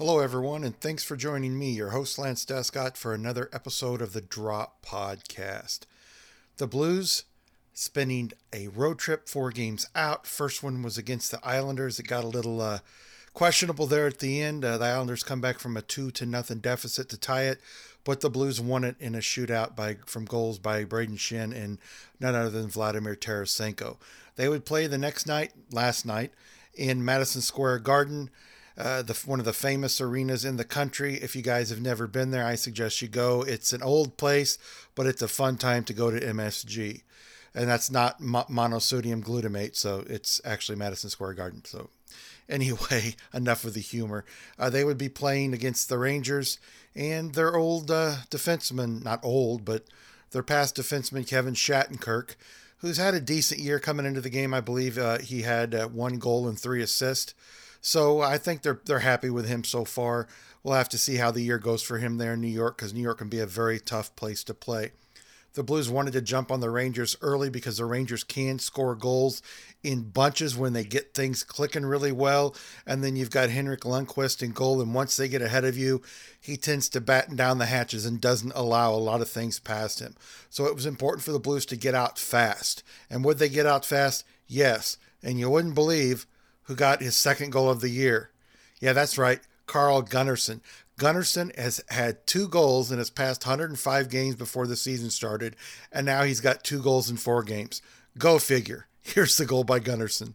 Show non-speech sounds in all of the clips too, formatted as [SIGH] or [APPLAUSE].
Hello, everyone, and thanks for joining me, your host, Lance Descott, for another episode of the Drop Podcast. The Blues spending a road trip, four games out. First one was against the Islanders. It got a little uh, questionable there at the end. Uh, the Islanders come back from a two to nothing deficit to tie it, but the Blues won it in a shootout by from goals by Brayden Schenn and none other than Vladimir Tarasenko. They would play the next night, last night, in Madison Square Garden. Uh, the one of the famous arenas in the country. If you guys have never been there, I suggest you go. It's an old place, but it's a fun time to go to MSG, and that's not mo- monosodium glutamate, so it's actually Madison Square Garden. So, anyway, [LAUGHS] enough of the humor. Uh, they would be playing against the Rangers and their old uh, defenseman, not old, but their past defenseman Kevin Shattenkirk, who's had a decent year coming into the game. I believe uh, he had uh, one goal and three assists. So I think they're they're happy with him so far. We'll have to see how the year goes for him there in New York because New York can be a very tough place to play. The Blues wanted to jump on the Rangers early because the Rangers can score goals in bunches when they get things clicking really well. And then you've got Henrik Lundqvist in goal. And once they get ahead of you, he tends to batten down the hatches and doesn't allow a lot of things past him. So it was important for the Blues to get out fast. And would they get out fast? Yes. And you wouldn't believe who got his second goal of the year. Yeah, that's right, Carl Gunnarsson. Gunnarsson has had two goals in his past 105 games before the season started, and now he's got two goals in four games. Go figure. [LAUGHS] Here's the goal by Gunnarsson.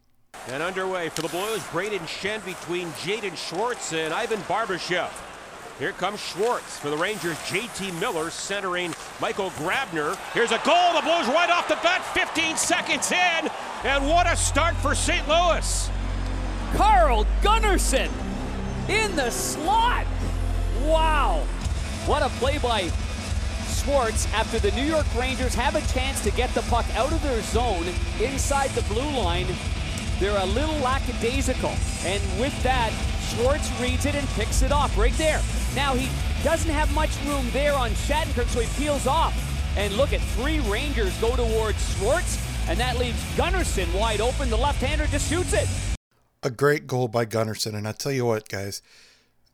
And underway for the Blues, Brayden Schenn between Jaden Schwartz and Ivan Barbashev. Here comes Schwartz for the Rangers. JT Miller centering Michael Grabner. Here's a goal. The Blues right off the bat, 15 seconds in. And what a start for St. Louis. Carl Gunnarsson in the slot. Wow. What a play by Schwartz after the New York Rangers have a chance to get the puck out of their zone inside the blue line. They're a little lackadaisical. And with that, Schwartz reads it and picks it off right there. Now he doesn't have much room there on Shattenkirk, so he peels off. And look at three Rangers go towards Schwartz, and that leaves Gunnarsson wide open. The left-hander just shoots it a great goal by Gunnarsson. And I tell you what, guys,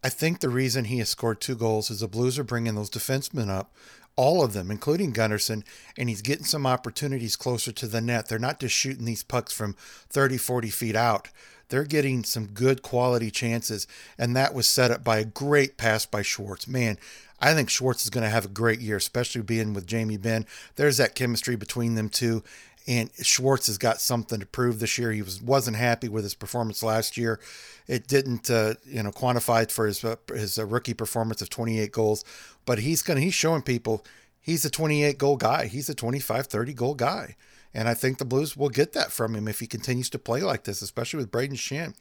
I think the reason he has scored two goals is the Blues are bringing those defensemen up, all of them, including Gunnarsson, and he's getting some opportunities closer to the net. They're not just shooting these pucks from 30, 40 feet out. They're getting some good quality chances, and that was set up by a great pass by Schwartz. Man, I think Schwartz is going to have a great year, especially being with Jamie Benn. There's that chemistry between them two, and Schwartz has got something to prove this year. He was wasn't happy with his performance last year. It didn't, uh, you know, quantify for his uh, his uh, rookie performance of 28 goals, but he's gonna he's showing people he's a 28 goal guy. He's a 25 30 goal guy, and I think the Blues will get that from him if he continues to play like this, especially with Brayden Schenn.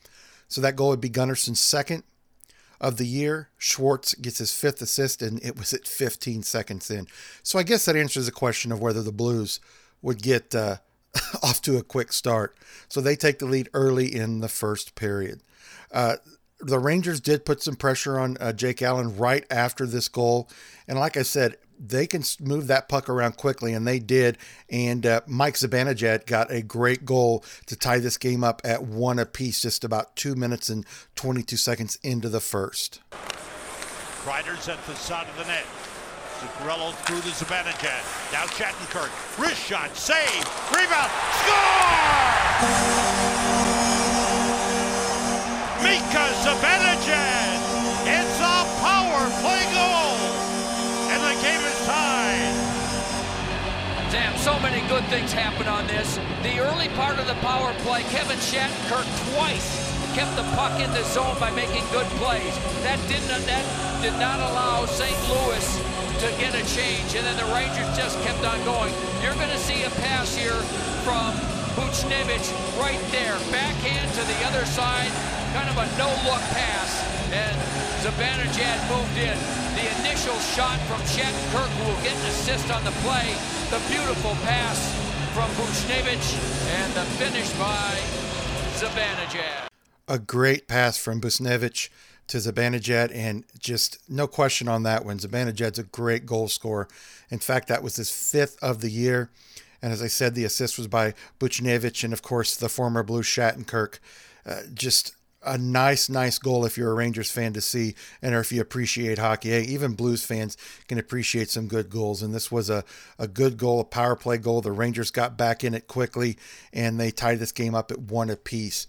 So that goal would be Gunnarsson's second of the year. Schwartz gets his fifth assist, and it was at 15 seconds in. So I guess that answers the question of whether the Blues would get uh, [LAUGHS] off to a quick start. So they take the lead early in the first period. Uh, the Rangers did put some pressure on uh, Jake Allen right after this goal. And like I said, they can move that puck around quickly, and they did. And uh, Mike Zibanejad got a great goal to tie this game up at one apiece, just about two minutes and 22 seconds into the first. Kreider's at the side of the net. Zuccarello through the Zibanejad. Now Shattenkirk. Wrist shot. Save. Rebound. Score! Mika Zibanejad. It's a power play goal. And the game is tied. Damn, so many good things happen on this. The early part of the power play, Kevin Shattenkirk twice kept the puck in the zone by making good plays. That didn't that did not allow St. Louis to get a change, and then the Rangers just kept on going. You're going to see a pass here from Buchnevich right there. Backhand to the other side, kind of a no-look pass. And Zibanejad moved in. The initial shot from Shattenkirk, who will get an assist on the play. The beautiful pass from Buchnevich, and the finish by Zibanejad. A great pass from Buchnevich to Zibanejad, and just no question on that one. Zibanejad's a great goal scorer. In fact, that was his fifth of the year. And as I said, the assist was by Buchnevich and, of course, the former Blue Shattenkirk. Uh, just a nice, nice goal if you're a Rangers fan to see, and or if you appreciate hockey. Hey, even Blues fans can appreciate some good goals. And this was a, a good goal, a power play goal. The Rangers got back in it quickly, and they tied this game up at one apiece.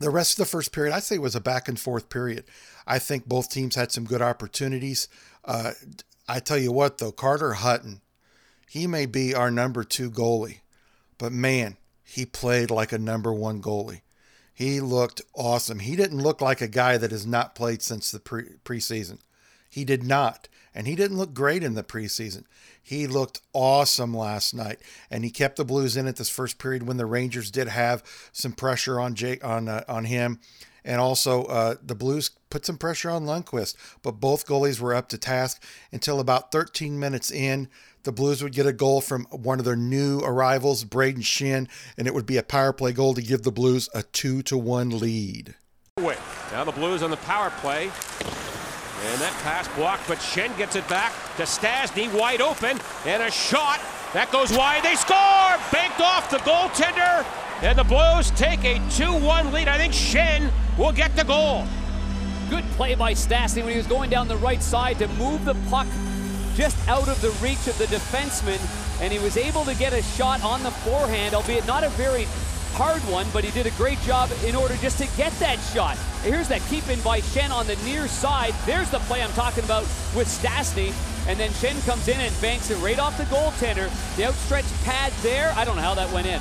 The rest of the first period, I'd say, was a back and forth period. I think both teams had some good opportunities. Uh, I tell you what, though, Carter Hutton, he may be our number two goalie, but man, he played like a number one goalie. He looked awesome. He didn't look like a guy that has not played since the pre- preseason. He did not. And he didn't look great in the preseason. He looked awesome last night, and he kept the Blues in at this first period when the Rangers did have some pressure on Jake on uh, on him, and also uh, the Blues put some pressure on Lundqvist. But both goalies were up to task until about 13 minutes in. The Blues would get a goal from one of their new arrivals, Brayden Schenn, and it would be a power play goal to give the Blues a two to one lead. Now the Blues on the power play. And that pass blocked, but Schenn gets it back to Stastny, wide open, and a shot. That goes wide. They score! Banked off the goaltender, and the Blues take a 2-1 lead. I think Schenn will get the goal. Good play by Stastny when he was going down the right side to move the puck just out of the reach of the defenseman, and he was able to get a shot on the forehand, albeit not a very hard one, but he did a great job in order just to get that shot. Here's that keep in by Schenn on the near side. There's the play I'm talking about with Stastny. And then Schenn comes in and banks it right off the goaltender. The outstretched pad there, I don't know how that went in.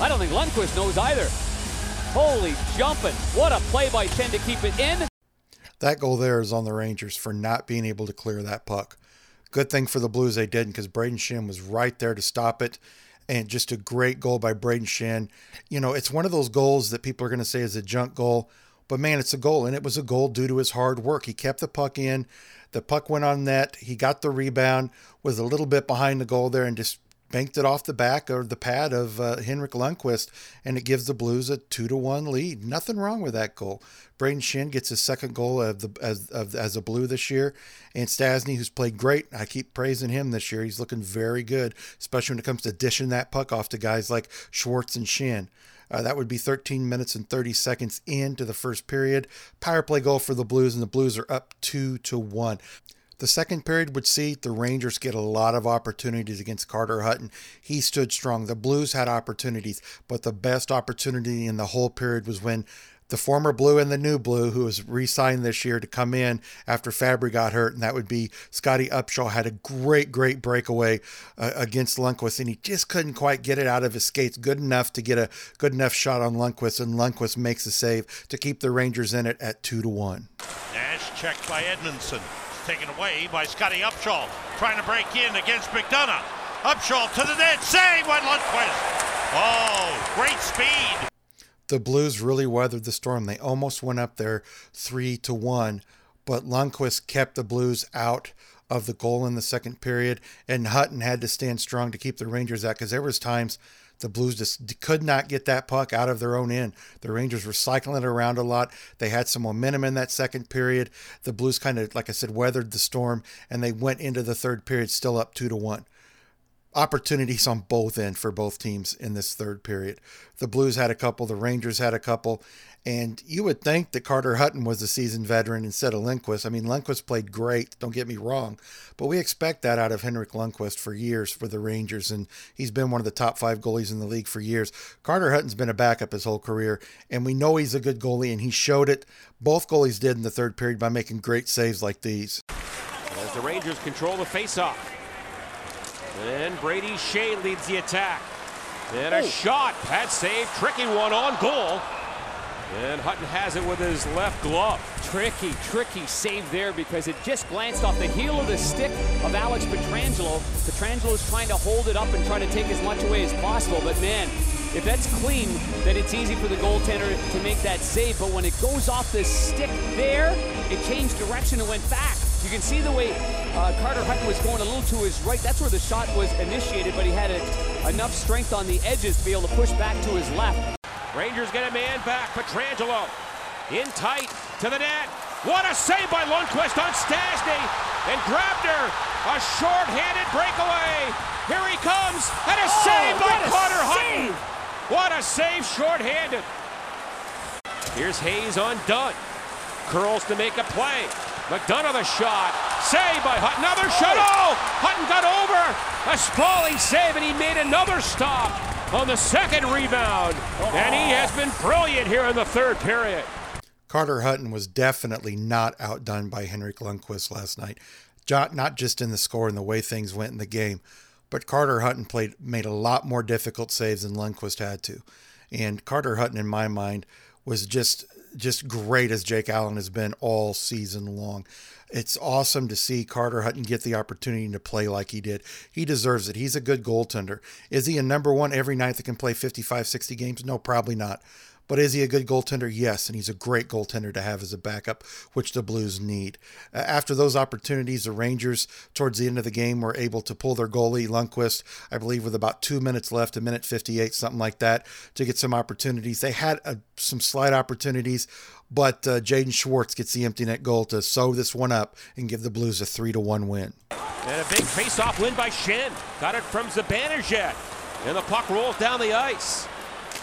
I don't think Lundqvist knows either. Holy jumping. What a play by Schenn to keep it in. That goal there is on the Rangers for not being able to clear that puck. Good thing for the Blues they didn't because Brayden Schenn was right there to stop it and just a great goal by Brayden Schenn. You know, it's one of those goals that people are going to say is a junk goal, but man, it's a goal, and it was a goal due to his hard work. He kept the puck in, the puck went on net, he got the rebound, was a little bit behind the goal there, and just banked it off the back or the pad of uh, Henrik Lundqvist, and it gives the Blues a two to one lead. Nothing wrong with that goal. Brayden Schenn gets his second goal of the as of, as a Blue this year, and Stastny, who's played great. I keep praising him this year. He's looking very good, especially when it comes to dishing that puck off to guys like Schwartz and Schenn. Uh, that would be 13 minutes and 30 seconds into the first period. Power play goal for the Blues, and the Blues are up two to one. The second period would see the Rangers get a lot of opportunities against Carter Hutton. He stood strong. The Blues had opportunities, but the best opportunity in the whole period was when the former Blue and the new Blue, who was re signed this year to come in after Fabbri got hurt, and that would be Scottie Upshall had a great, great breakaway uh, against Lundqvist, and he just couldn't quite get it out of his skates good enough to get a good enough shot on Lundqvist, and Lundqvist makes a save to keep the Rangers in it at 2 to 1. Nash checked by Edmundson. Taken away by Scottie Upshall. Trying to break in against McDonagh. Upshall to the net. Save by Lundqvist. Oh, great speed the Blues really weathered the storm. They almost went up there three to one, but Lundqvist kept the Blues out of the goal in the second period, and Hutton had to stand strong to keep the Rangers out because there was times the Blues just could not get that puck out of their own end. The Rangers were cycling it around a lot. They had some momentum in that second period. The Blues kind of, like I said, weathered the storm, and they went into the third period still up two to one opportunities on both ends for both teams in this third period. The Blues had a couple, the Rangers had a couple, and you would think that Carter Hutton was a seasoned veteran instead of Lundqvist. I mean, Lundqvist played great, don't get me wrong, but we expect that out of Henrik Lundqvist for years for the Rangers, and he's been one of the top five goalies in the league for years. Carter Hutton's been a backup his whole career, and we know he's a good goalie, and he showed it. Both goalies did in the third period by making great saves like these. As the Rangers control the faceoff. And Brady Skjei leads the attack. And a oh. shot. Pad save. Tricky one on goal. And Hutton has it with his left glove. Tricky, tricky save there because it just glanced off the heel of the stick of Alex Pietrangelo. Pietrangelo's trying to hold it up and try to take as much away as possible, but man, if that's clean, then it's easy for the goaltender to make that save. But when it goes off the stick there, it changed direction and went back. You can see the way uh, Carter Hutton was going a little to his right. That's where the shot was initiated, but he had a, enough strength on the edges to be able to push back to his left. Rangers get a man back. Pietrangelo in tight to the net. What a save by Lundqvist on Stastny. And Grabner, a short-handed breakaway. Here he comes, and a Oh, save by Carter Hutton. What a save short-handed. Here's Hayes on Dunn. Curls to make a play. McDonagh the shot. Save by Hutton. Another shot. Oh. oh! Hutton got over. A sprawling save, and he made another stop on the second rebound. And he has been brilliant here in the third period. Carter Hutton was definitely not outdone by Henrik Lundqvist last night. Not just in the score and the way things went in the game, but Carter Hutton played made a lot more difficult saves than Lundqvist had to. And Carter Hutton, in my mind, was just just great as Jake Allen has been all season long. It's awesome to see Carter Hutton get the opportunity to play like he did. He deserves it. He's a good goaltender. Is he a number one every night that can play 55, 60 games? No, probably not. But is he a good goaltender? Yes, and he's a great goaltender to have as a backup, which the Blues need. Uh, after those opportunities, the Rangers, towards the end of the game, were able to pull their goalie, Lundqvist, I believe, with about two minutes left, a minute 58, something like that, to get some opportunities. They had uh some slight opportunities, but uh, Jaden Schwartz gets the empty net goal to sew this one up and give the Blues a 3 to 1 win. And a big face-off win by Schenn. Got it from Zibanejad. And the puck rolls down the ice.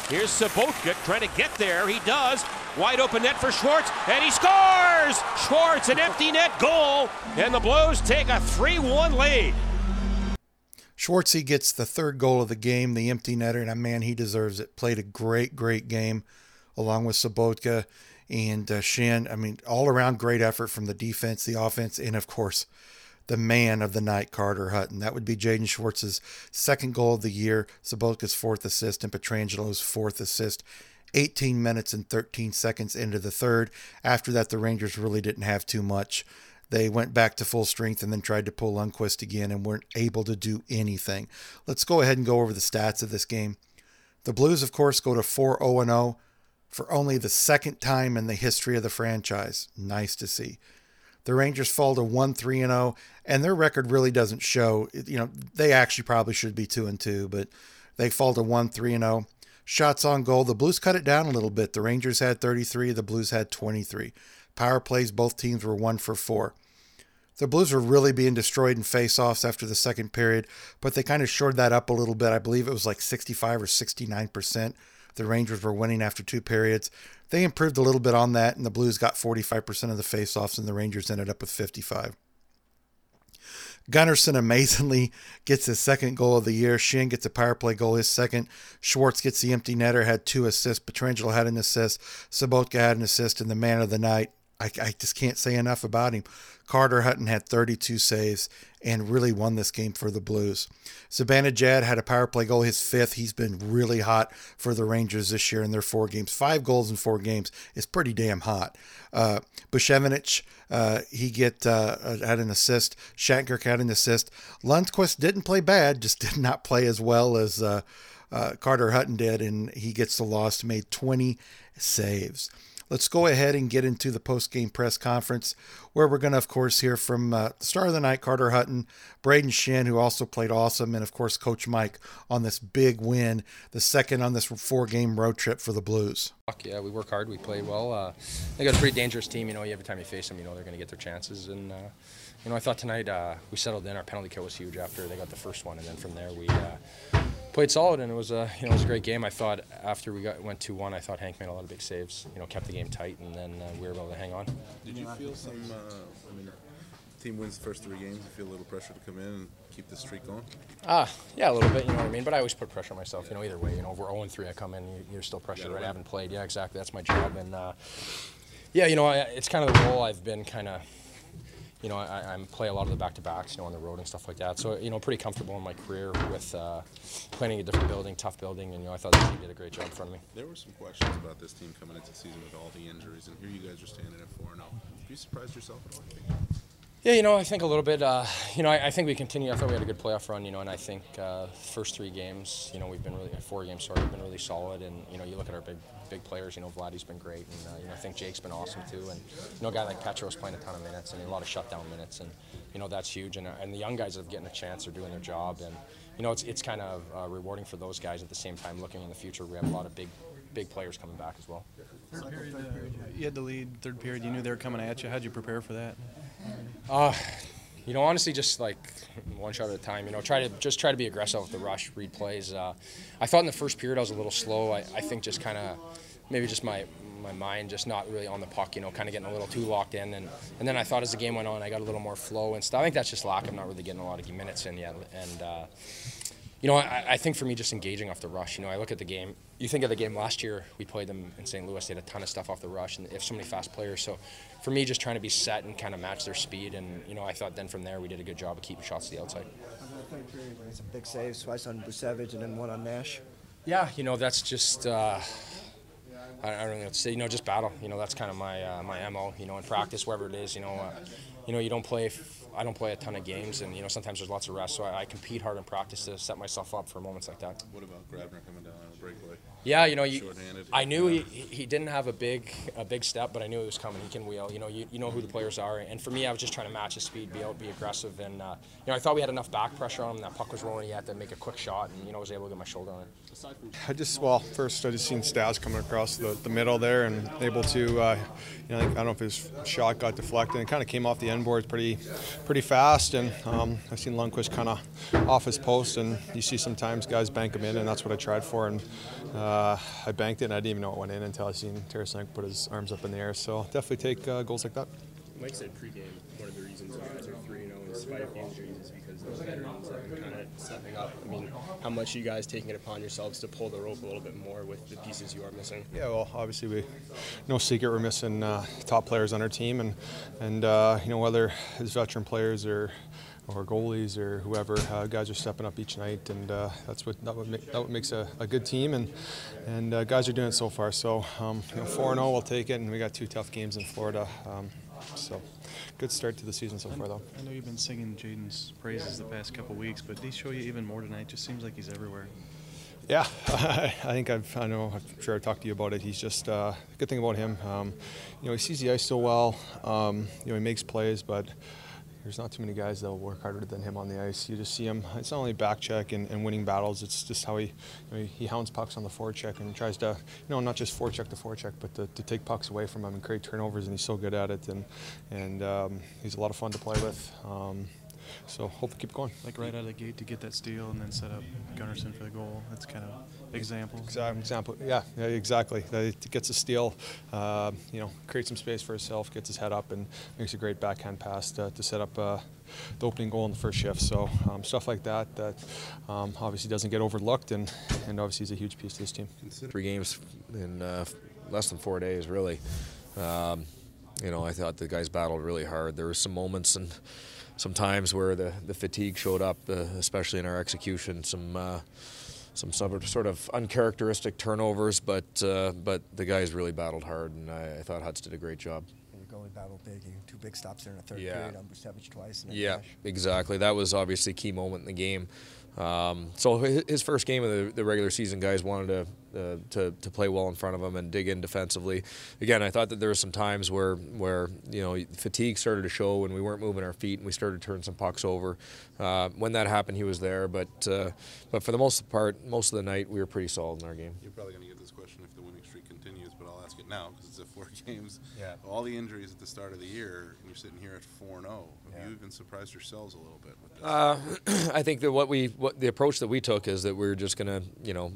Here's Sobotka trying to get there. He does. Wide open net for Schwartz, and he scores! Schwartz, an empty net goal, and the Blues take a 3 1 lead. Schwartzy gets the third goal of the game, the empty netter, and uh, man, he deserves it. Played a great, great game along with Sobotka and uh, Schenn. I mean, all around great effort from the defense, the offense, and of course, the man of the night, Carter Hutton. That would be Jaden Schwartz's second goal of the year, Sobotka's fourth assist, and Pietrangelo's fourth assist. 18 minutes and 13 seconds into the third. After that, the Rangers really didn't have too much. They went back to full strength and then tried to pull Lundqvist again and weren't able to do anything. Let's go ahead and go over the stats of this game. The Blues, of course, go to 4 0 0 for only the second time in the history of the franchise. Nice to see. The Rangers fall to 1 3 and 0, and their record really doesn't show. You know, they actually probably should be 2 and 2, but they fall to 1 3 and 0. Shots on goal. The Blues cut it down a little bit. The Rangers had 33, the Blues had 23. Power plays, both teams were 1 for 4. The Blues were really being destroyed in faceoffs after the second period, but they kind of shored that up a little bit. I believe it was like 65 or 69%. The Rangers were winning after two periods. They improved a little bit on that, and the Blues got 45% of the faceoffs, and the Rangers ended up with 55. Gunnarsson amazingly [LAUGHS] gets his second goal of the year. Schenn gets a power play goal, his second. Schwartz gets the empty netter, had two assists. Pietrangelo had an assist. Sobotka had an assist, and the man of the night. I, I just can't say enough about him. Carter Hutton had 32 saves and really won this game for the Blues. Zibanejad had a power play goal, his fifth. He's been really hot for the Rangers this year in their four games. Five goals in four games is pretty damn hot. Uh, Buchnevich, uh, he get uh, had an assist. Shattenkirk had an assist. Lundqvist didn't play bad, just [LAUGHS] did not play as well as uh, uh, Carter Hutton did, and he gets the loss. Made 20 saves. Let's go ahead and get into the post-game press conference, where we're going to, of course, hear from uh, the star of the night, Carter Hutton, Brayden Schenn, who also played awesome, and of course, Coach Mike on this big win, the second on this four-game road trip for the Blues. Yeah, we work hard. We play well. Uh, they got a pretty dangerous team. You know, every time you face them, you know they're going to get their chances. And uh, you know, I thought tonight uh, we settled in. Our penalty kill was huge after they got the first one, and then from there we uh, played solid. And it was a you know it was a great game. I thought after we got went two one, I thought Hank made a lot of big saves. You know, kept the game tight, and then uh, we were able to hang on. Did you feel some? Uh, I mean, team wins the first three games. You feel a little pressure to come in and keep the streak going. Ah, yeah, a little bit. You know what I mean. But I always put pressure on myself. You know, either way. You know, if we're 0 3, I come in. you- You're still pressured. Right? I haven't played. Yeah, exactly. That's my job. And uh, yeah, you know, I, it's kind of the role I've been kind of. You know, I, I play a lot of the back-to-backs, you know, on the road and stuff like that. So, you know, pretty comfortable in my career with uh, playing a different building, tough building, and you know, I thought the team did a great job in front of me. There were some questions about this team coming into the season with all the injuries, and here you guys are standing at four and zero. Were you surprised yourself at all? Yeah, you know, I think a little bit. Uh, you know, I, I, think we continue. I thought we had a good playoff run. You know, and I think uh, first three games, you know, we've been really four games. Sorry, we've been really solid. And you know, you look at our big big players. You know, Vladdy's been great, and uh, you know, I think Jake's been awesome too. And you know, a guy like Petros playing a ton of minutes and a lot of shutdown minutes, and you know, that's huge. And, uh, and the young guys are getting a chance are doing their job, and you know, it's it's kind of uh, rewarding for those guys. At the same time, looking in the future, we have a lot of big big players coming back as well. Third period, uh, you had the lead third period. You knew they were coming at you. How'd you prepare for that? Uh, you know, honestly, just like one shot at a time. You know, try to just try to be aggressive with the rush, read plays. Uh, I thought in the first period I was a little slow. I, I think just kind of maybe just my my mind just not really on the puck. You know, kind of getting a little too locked in. And and then I thought as the game went on, I got a little more flow and stuff. I think that's just lack of not really getting a lot of minutes in yet. And uh, you know, I, I, think for me, just engaging off the rush. You know, I look at the game. You think of the game last year. We played them in St. Louis. They had a ton of stuff off the rush, and they have so many fast players. So, for me, just trying to be set and kind of match their speed. And you know, I thought then from there we did a good job of keeping shots to the outside. Some big saves, twice on Buchnevich and then one on Nash. Yeah, you know, that's just. Uh, I, don't really know what to say. You know, just battle. You know, that's kind of my uh, my mo. You know, in practice, wherever it is. You know, uh, you know, you don't play. I don't play a ton of games, and you know sometimes there's lots of rest, so I, I, compete hard in practice to set myself up for moments like that. What about Grabner coming down on a breakaway? Yeah, you know, you, I knew he, he didn't have a big a big step, but I knew he was coming. He can wheel. You know, you, you know who the players are, and for me, I was just trying to match his speed, be out, be aggressive, and uh, you know, I thought we had enough back pressure on him. That puck was rolling, he had to make a quick shot, and you know, I was able to get my shoulder on it. I just well, first I just seen Stas coming across the, the middle there and able to, uh, you know, I don't know if his shot got deflected. It kind of came off the end boards pretty, pretty fast, and um, I seen Lundqvist kind of off his post, and you see sometimes guys bank him in, and that's what I tried for, and uh, I banked it, and I didn't even know it went in until I seen Tarasenko put his arms up in the air. So definitely take uh, goals like that. Mike said pregame one of the reasons you guys are 3 0 in spite of injuries is because those veterans been kind of stepping up. I mean, how much you guys taking it upon yourselves to pull the rope a little bit more with the pieces you are missing? Yeah, well, obviously we, no secret we're missing uh, top players on our team, and and uh, you know whether it's veteran players or or goalies or whoever, uh, guys are stepping up each night, and uh, that's what that what, make, that what makes a, a, good team, and and uh, guys are doing it so far. So um, you know, four and zero, we'll take it, and we got two tough games in Florida. Um, so, good start to the season so far, though. I know you've been singing Jaden's praises the past couple weeks, but did he show you even more tonight? Just seems like he's everywhere. Yeah, [LAUGHS] I think I've, I know, I'm sure I talked to you about it. He's just, uh, good thing about him, um, you know, he sees the ice so well. Um, you know, he makes plays, but there's not too many guys that will work harder than him on the ice. You just see him. It's not only back check and, and winning battles. It's just how he you know, he hounds pucks on the forecheck and tries to you know not just forecheck the forecheck, but to, to, take pucks away from him and create turnovers. And he's so good at it. And and um, he's a lot of fun to play with. Um, so hopefully keep going. Like right out of the gate to get that steal and then set up Gunnarsson for the goal. That's kind of example. Exactly. Example. Yeah. Yeah. Exactly. He gets a steal. Uh, you know, creates some space for himself, gets his head up, and makes a great backhand pass to, to set up uh, the opening goal in the first shift. So um, stuff like that that um, obviously doesn't get overlooked, and and obviously is a huge piece to this team. Three games in uh, less than four days, really. Um, you know, I thought the guys battled really hard. There were some moments and some times where the, the fatigue showed up, uh, especially in our execution. Some uh, some sort of uncharacteristic turnovers, but uh, but the guys really battled hard, and I, I thought Huts did a great job. Your goalie battled big. Two big stops there in the third yeah. period on Buchnevich twice. yeah, exactly. That was obviously a key moment in the game. Um, so his first game of the, the, regular season, guys wanted to, uh, to to play well in front of him and dig in defensively. Again, I thought that there were some times where where you know fatigue started to show when we weren't moving our feet and we started to turn some pucks over. Uh, when that happened, he was there, but uh, but for the most part, most of the night we were pretty solid in our game. You're probably going to get this question if the winning streak continues, but I'll ask it now because it's at four [LAUGHS] games. Yeah. All the injuries at the start of the year, and you're sitting here at four and zero. Oh. Have yeah. you even surprised yourselves a little bit with this? Uh, [CLEARS THROAT] I think that what we what the approach that we took is that we are just going to you know.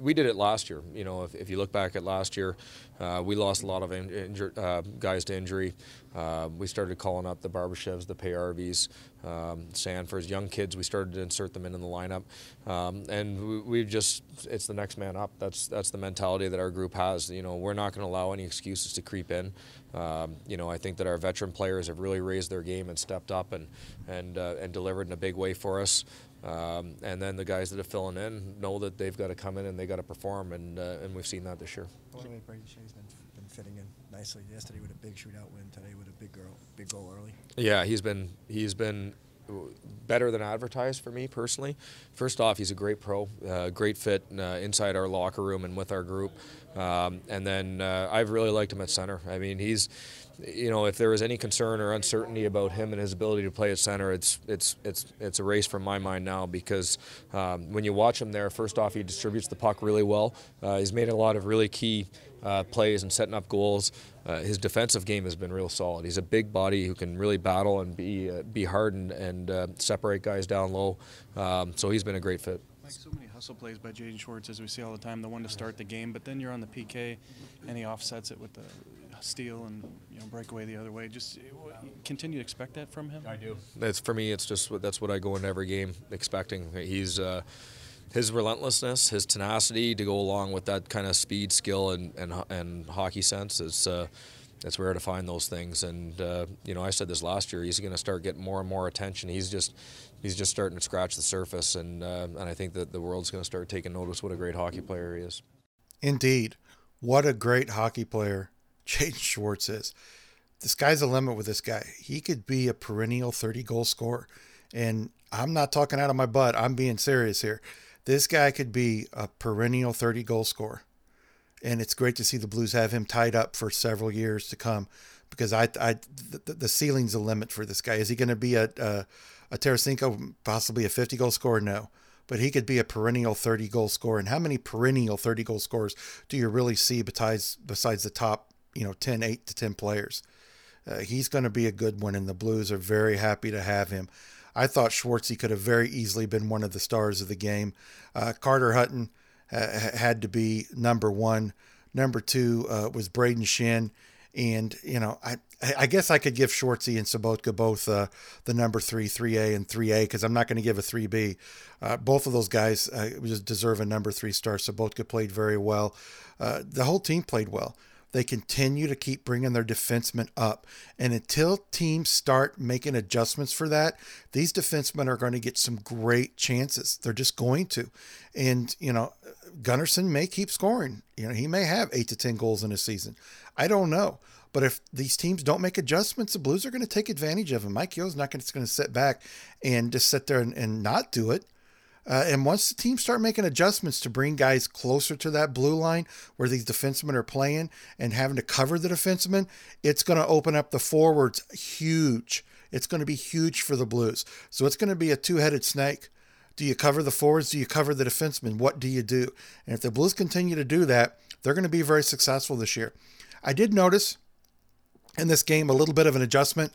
We did it last year. You know, if, if you look back at last year, uh, we lost a lot of injur- uh, guys to injury. Uh, we started calling up the Barbashevs, the Payarvis, um, Sanfords, young kids. We started to insert them into the lineup, um, and we, we, just it's the next man up. That's that's the mentality that our group has. You know, we're not going to allow any excuses to creep in. Um, you know, I think that our veteran players have really raised their game and stepped up and and uh, and delivered in a big way for us. Um, and then the guys that are filling in know that they've got to come in and they got to perform, and uh, and we've seen that this year. By the way, Brayden Schenn's been, been fitting in nicely. Yesterday with a big shootout win, today with a big girl, big goal early. Yeah, he's been he's been better than advertised for me personally. First off, he's a great pro, uh, great fit uh, inside our locker room and with our group. Um, and then uh, I've really liked him at center. I mean, he's, you know, if there was any concern or uncertainty about him and his ability to play at center, it's it's it's it's a race from my mind now because um, when you watch him there, first off, he distributes the puck really well. Uh, he's made a lot of really key uh, plays and setting up goals. Uh, his defensive game has been real solid. He's a big body who can really battle and be uh, be hard and, and uh, separate guys down low. Um, so he's been a great fit. Like so many hustle plays by Jaden Schwartz, as we see all the time, the one to start the game, but then you're on the PK, and he offsets it with the steal and you know breakaway the other way. Just continue to expect that from him. I do. That's for me. It's just that's what I go into every game expecting. He's uh, his relentlessness, his tenacity to go along with that kind of speed, skill, and and, and hockey sense is. Uh, it's rare to find those things, and uh, you know I said this last year. He's going to start getting more and more attention. He's just he's just starting to scratch the surface, and uh, and I think that the world's going to start taking notice what a great hockey player he is. Indeed, what a great hockey player [LAUGHS] Jaden Schwartz is. The sky's the limit with this guy. He could be a perennial 30 goal scorer, and I'm not talking out of my butt. I'm being serious here. This guy could be a perennial 30 goal scorer and it's great to see the Blues have him tied up for several years to come because I, I the, the ceiling's the limit for this guy. Is he going to be a, a a Tarasenko, possibly a 50 goal scorer? No, but he could be a perennial 30 goal scorer. And how many perennial 30 goal scorers do you really see besides besides the top you know 10, 8 to 10 players? Uh, he's going to be a good one, and the Blues are very happy to have him. I thought Schwartzy could have very easily been one of the stars of the game. Uh, Carter Hutton uh, had to be number one. Number two uh, was Brayden Schenn. And, you know, I, I guess I could give Schwartzy and Sobotka both uh, the number three, 3A, and 3A because I'm not going to give a 3B. Uh, both of those guys uh, just deserve a number three star. Sobotka played very well. Uh, the whole team played well. They continue to keep bringing their defensemen up. And until teams start making adjustments for that, these defensemen are going to get some great chances. They're just going to. And, you know, Gunnarsson may keep scoring. You know, he may have eight to 10 goals in a season. I don't know. But if these teams don't make adjustments, the Blues are going to take advantage of him. Mike Yeo's not going to sit back and just sit there and, and not do it. Uh, and once the teams start making adjustments to bring guys closer to that blue line where these defensemen are playing and having to cover the defensemen, it's going to open up the forwards huge. It's going to be huge for the Blues. So it's going to be a two headed snake. Do you cover the forwards? Do you cover the defensemen? What do you do? And if the Blues continue to do that, they're going to be very successful this year. I did notice in this game a little bit of an adjustment.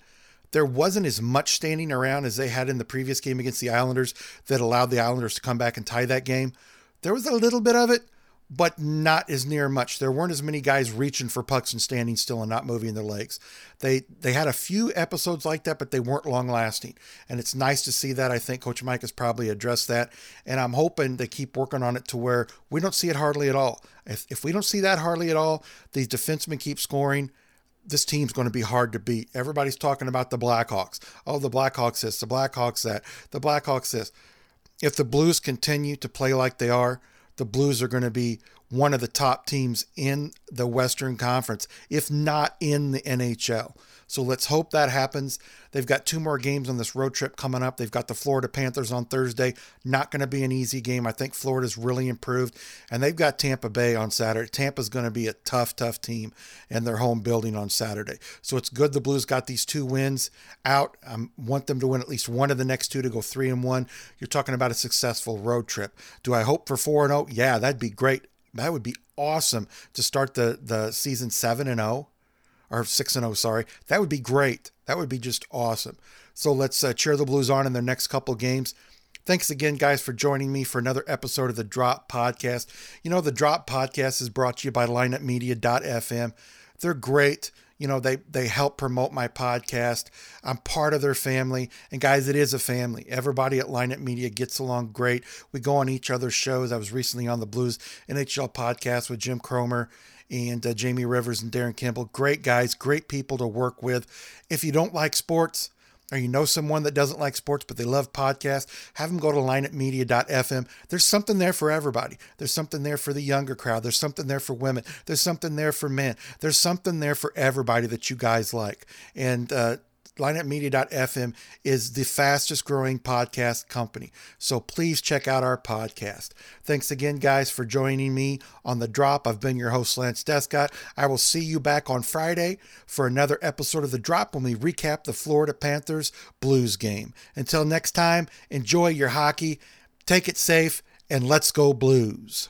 There wasn't as much standing around as they had in the previous game against the Islanders that allowed the Islanders to come back and tie that game. There was a little bit of it, but not as near much. There weren't as many guys reaching for pucks and standing still and not moving their legs. They they had a few episodes like that, but they weren't long lasting. And it's nice to see that. I think Coach Mike has probably addressed that, and I'm hoping they keep working on it to where we don't see it hardly at all. If if we don't see that hardly at all, these defensemen keep scoring. This team's going to be hard to beat. Everybody's talking about the Blackhawks. Oh, the Blackhawks this, the Blackhawks that, the Blackhawks this. If the Blues continue to play like they are, the Blues are going to be one of the top teams in the Western Conference, if not in the NHL. So let's hope that happens. They've got two more games on this road trip coming up. They've got the Florida Panthers on Thursday. Not going to be an easy game. I think Florida's really improved. And they've got Tampa Bay on Saturday. Tampa's going to be a tough, tough team in their home building on Saturday. So it's good the Blues got these two wins out. I want them to win at least one of the next two to go three and one. You're talking about a successful road trip. Do I hope for four and zero? Yeah, that'd be great. That would be awesome to start the the season seven and zero or six and zero. Sorry, that would be great. That would be just awesome. So let's uh, cheer the Blues on in their next couple games. Thanks again, guys, for joining me for another episode of the Drop Podcast. You know, the Drop Podcast is brought to you by lineupmedia.fm. They're great. You know, they they help promote my podcast. I'm part of their family. And guys, it is a family. Everybody at Lineup Media gets along great. We go on each other's shows. I was recently on the Blues NHL podcast with Jim Cromer and uh, Jamie Rivers and Darren Campbell. Great guys, great people to work with. If you don't like sports, or you know someone that doesn't like sports but they love podcasts, have them go to lineupmedia.fm. There's something there for everybody. There's something there for the younger crowd. There's something there for women. There's something there for men. There's something there for everybody that you guys like. And uh, lineupmedia.fm is the fastest growing podcast company. So please check out our podcast. Thanks again, guys, for joining me on The Drop. I've been your host, Lance Descott. I will see you back on Friday for another episode of The Drop when we recap the Florida Panthers Blues game. Until next time, enjoy your hockey, take it safe, and let's go Blues.